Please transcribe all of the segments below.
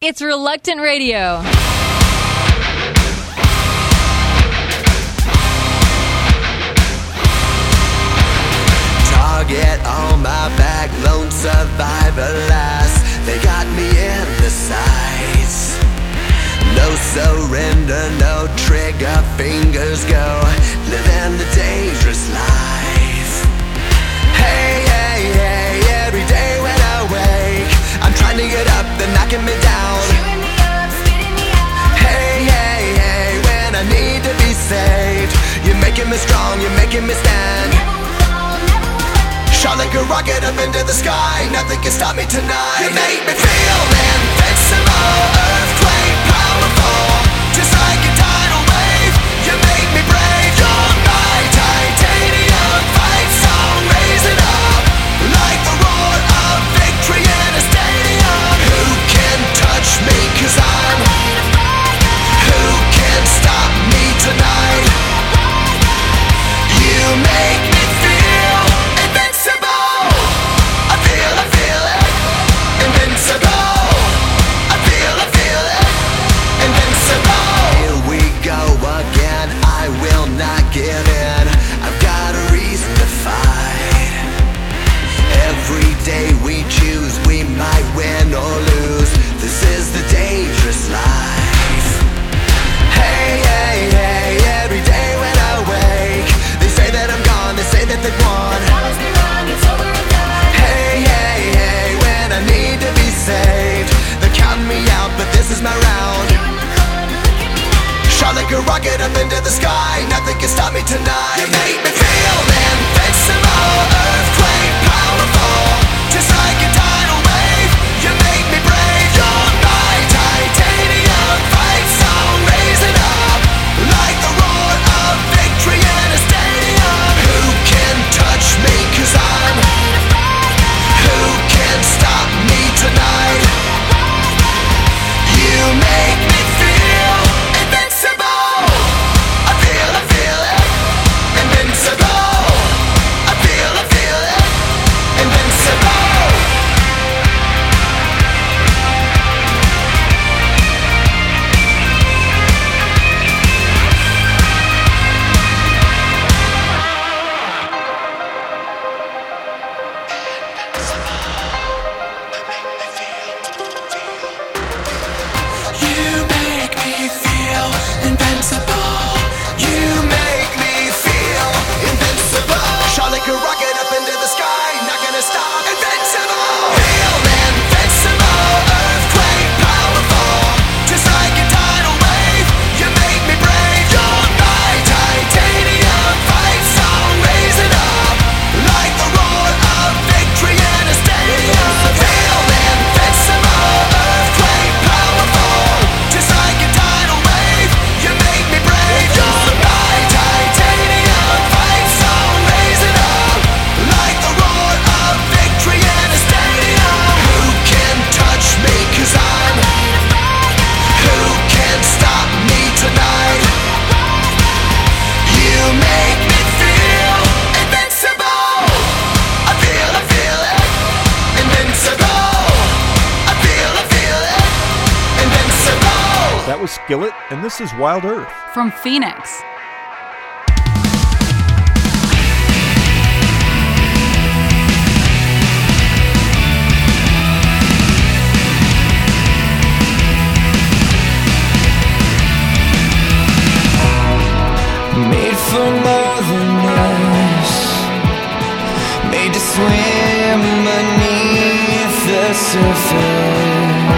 It's Reluctant Radio. Target on my back, lone survivor last. They got me in the sights. No surrender, no trigger, fingers go. Living the dangerous life. Hey, knocking me down. Me up, me hey, hey, hey, when I need to be saved, you're making me strong, you're making me stand. Fall, Shot like a rocket up into the sky, nothing can stop me tonight. You make me feel invincible, earthquake. That was Skillet, and this is Wild Earth. From Phoenix. Made for more than this. Made to swim beneath the surface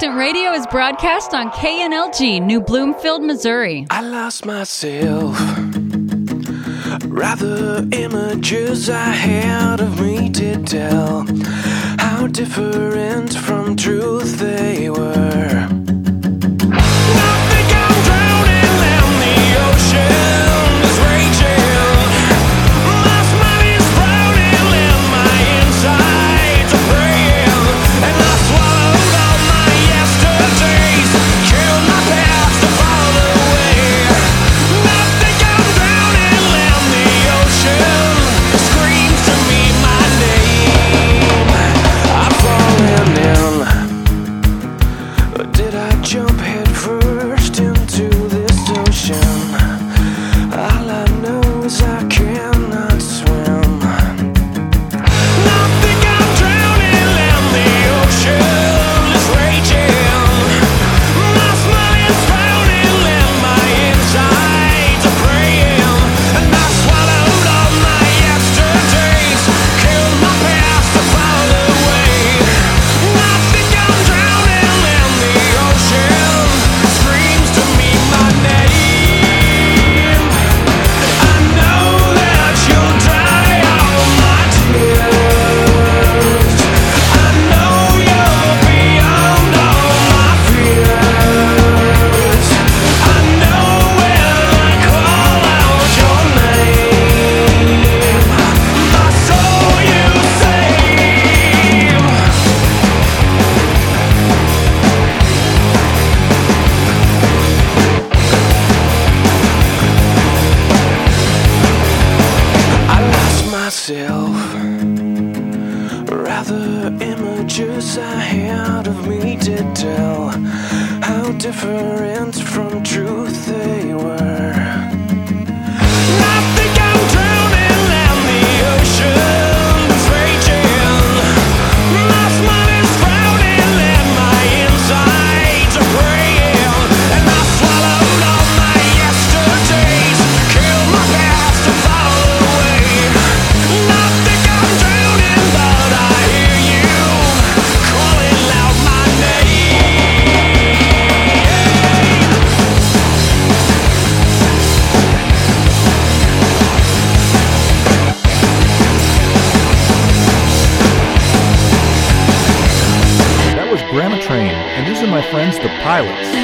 Reluctant Radio is broadcast on KNLG, New Bloomfield, Missouri. I lost myself. Rather images I had of me to tell how different from truth they were. the pilots.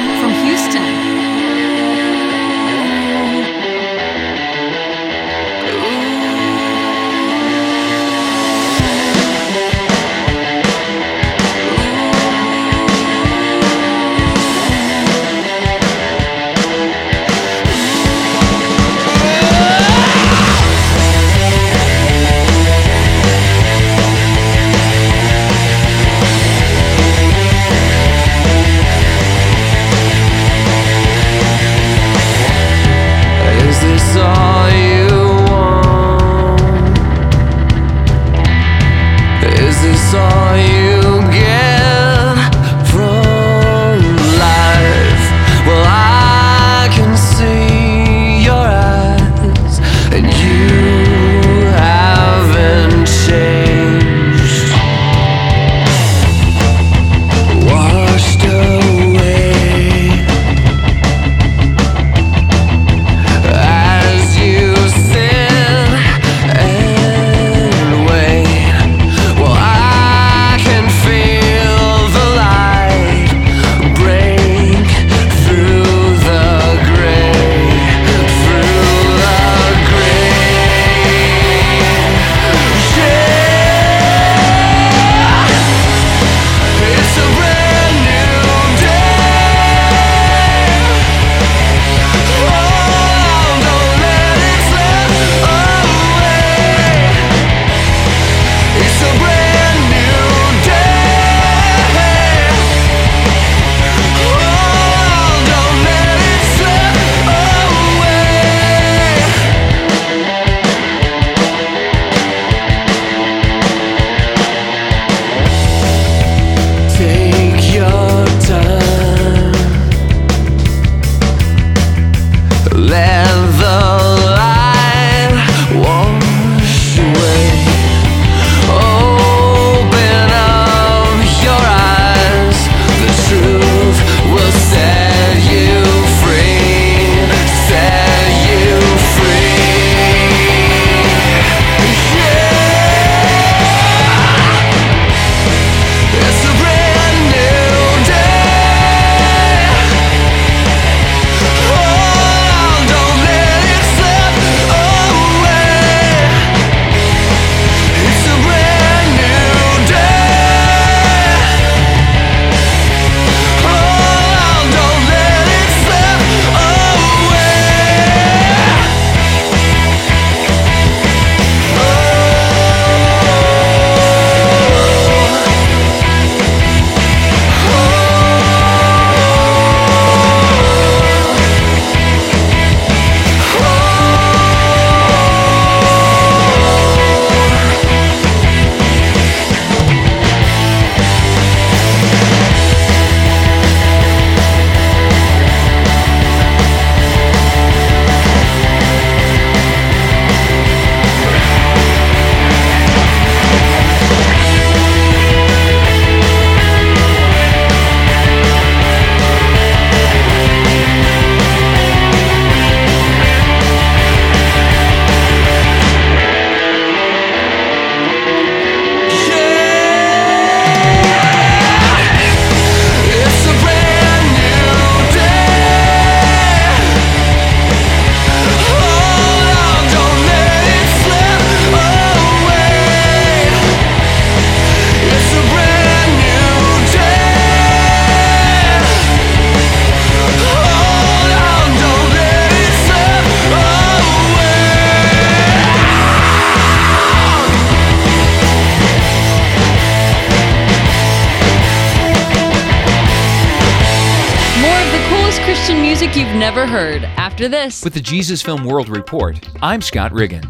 After this. With the Jesus Film World Report, I'm Scott Riggin.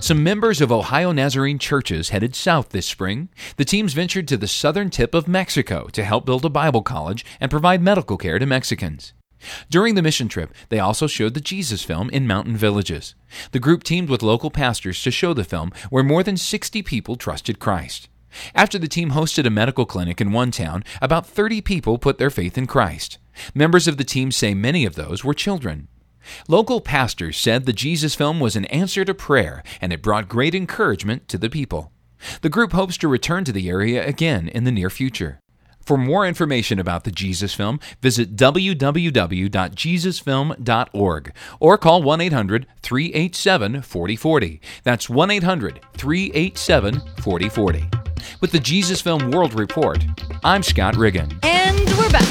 Some members of Ohio Nazarene churches headed south this spring. The teams ventured to the southern tip of Mexico to help build a Bible college and provide medical care to Mexicans. During the mission trip, they also showed the Jesus film in mountain villages. The group teamed with local pastors to show the film where more than 60 people trusted Christ. After the team hosted a medical clinic in one town, about 30 people put their faith in Christ. Members of the team say many of those were children. Local pastors said the Jesus film was an answer to prayer and it brought great encouragement to the people. The group hopes to return to the area again in the near future. For more information about the Jesus Film, visit www.jesusfilm.org or call 1 800 387 4040. That's 1 800 387 4040. With the Jesus Film World Report, I'm Scott Riggin. And we're back.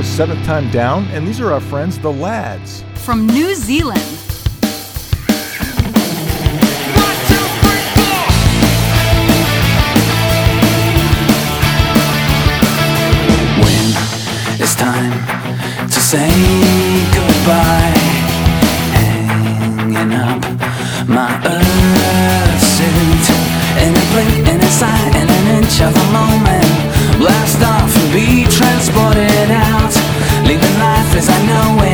Was Seventh Time Down, and these are our friends, the Lads. From New Zealand. when it's time to say goodbye. Hanging up my earth suit in a blink, in a sign, in an inch of a moment. Blast off and be transported out, as I know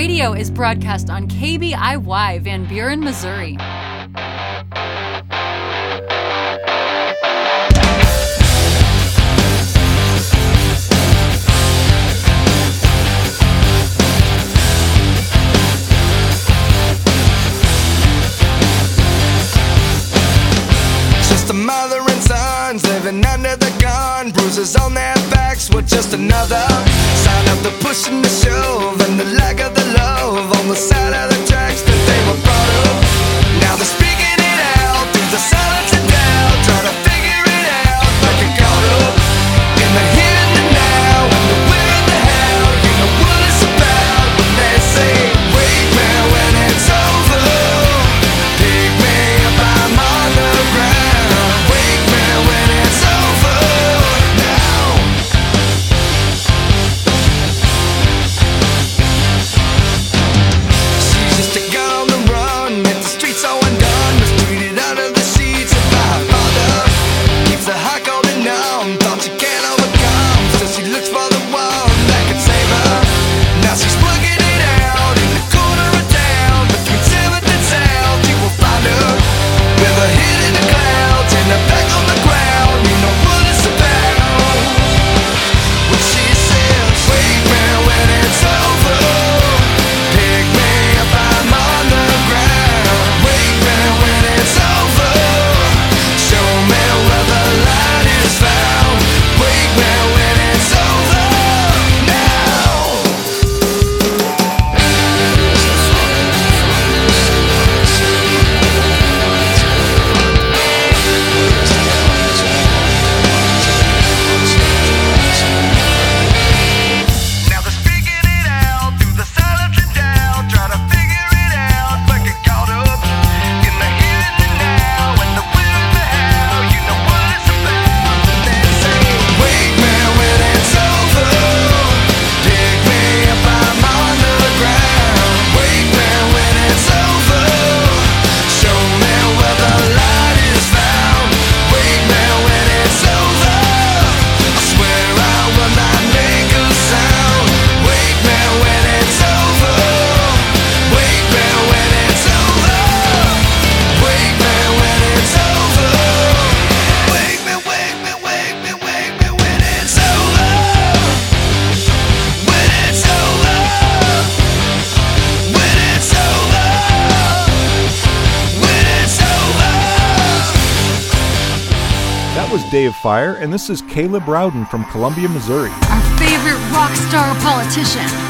Radio is broadcast on KBIY Van Buren, Missouri. Just a mother and sons living under the gun. Bruises on their backs were just another sign of the push and the shove. Day of Fire, and this is Caleb Rowden from Columbia, Missouri. Our favorite rock star politician.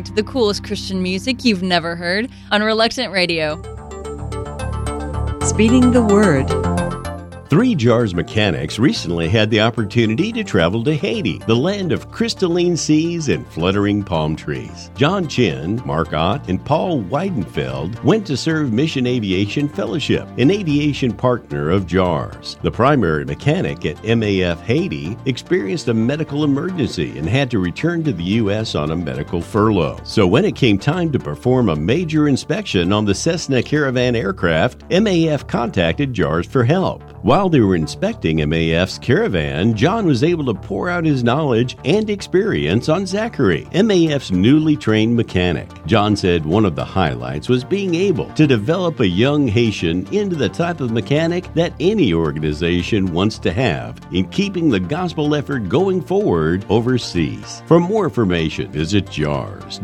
listening to the coolest Christian music you've never heard on Reluctant Radio. Speeding the Word. Three JAARS Mechanics recently had the opportunity to travel to Haiti, the land of crystalline seas and fluttering palm trees. John Chin, Mark Ott, and Paul Weidenfeld went to serve Mission Aviation Fellowship, an aviation partner of JAARS. The primary mechanic at MAF Haiti experienced a medical emergency and had to return to the U.S. on a medical furlough. So when it came time to perform a major inspection on the Cessna Caravan aircraft, MAF contacted JAARS for help. While while they were inspecting MAF's caravan, John was able to pour out his knowledge and experience on Zachary, MAF's newly trained mechanic. John said one of the highlights was being able to develop a young Haitian into the type of mechanic that any organization wants to have in keeping the gospel effort going forward overseas. For more information, visit jaars.org.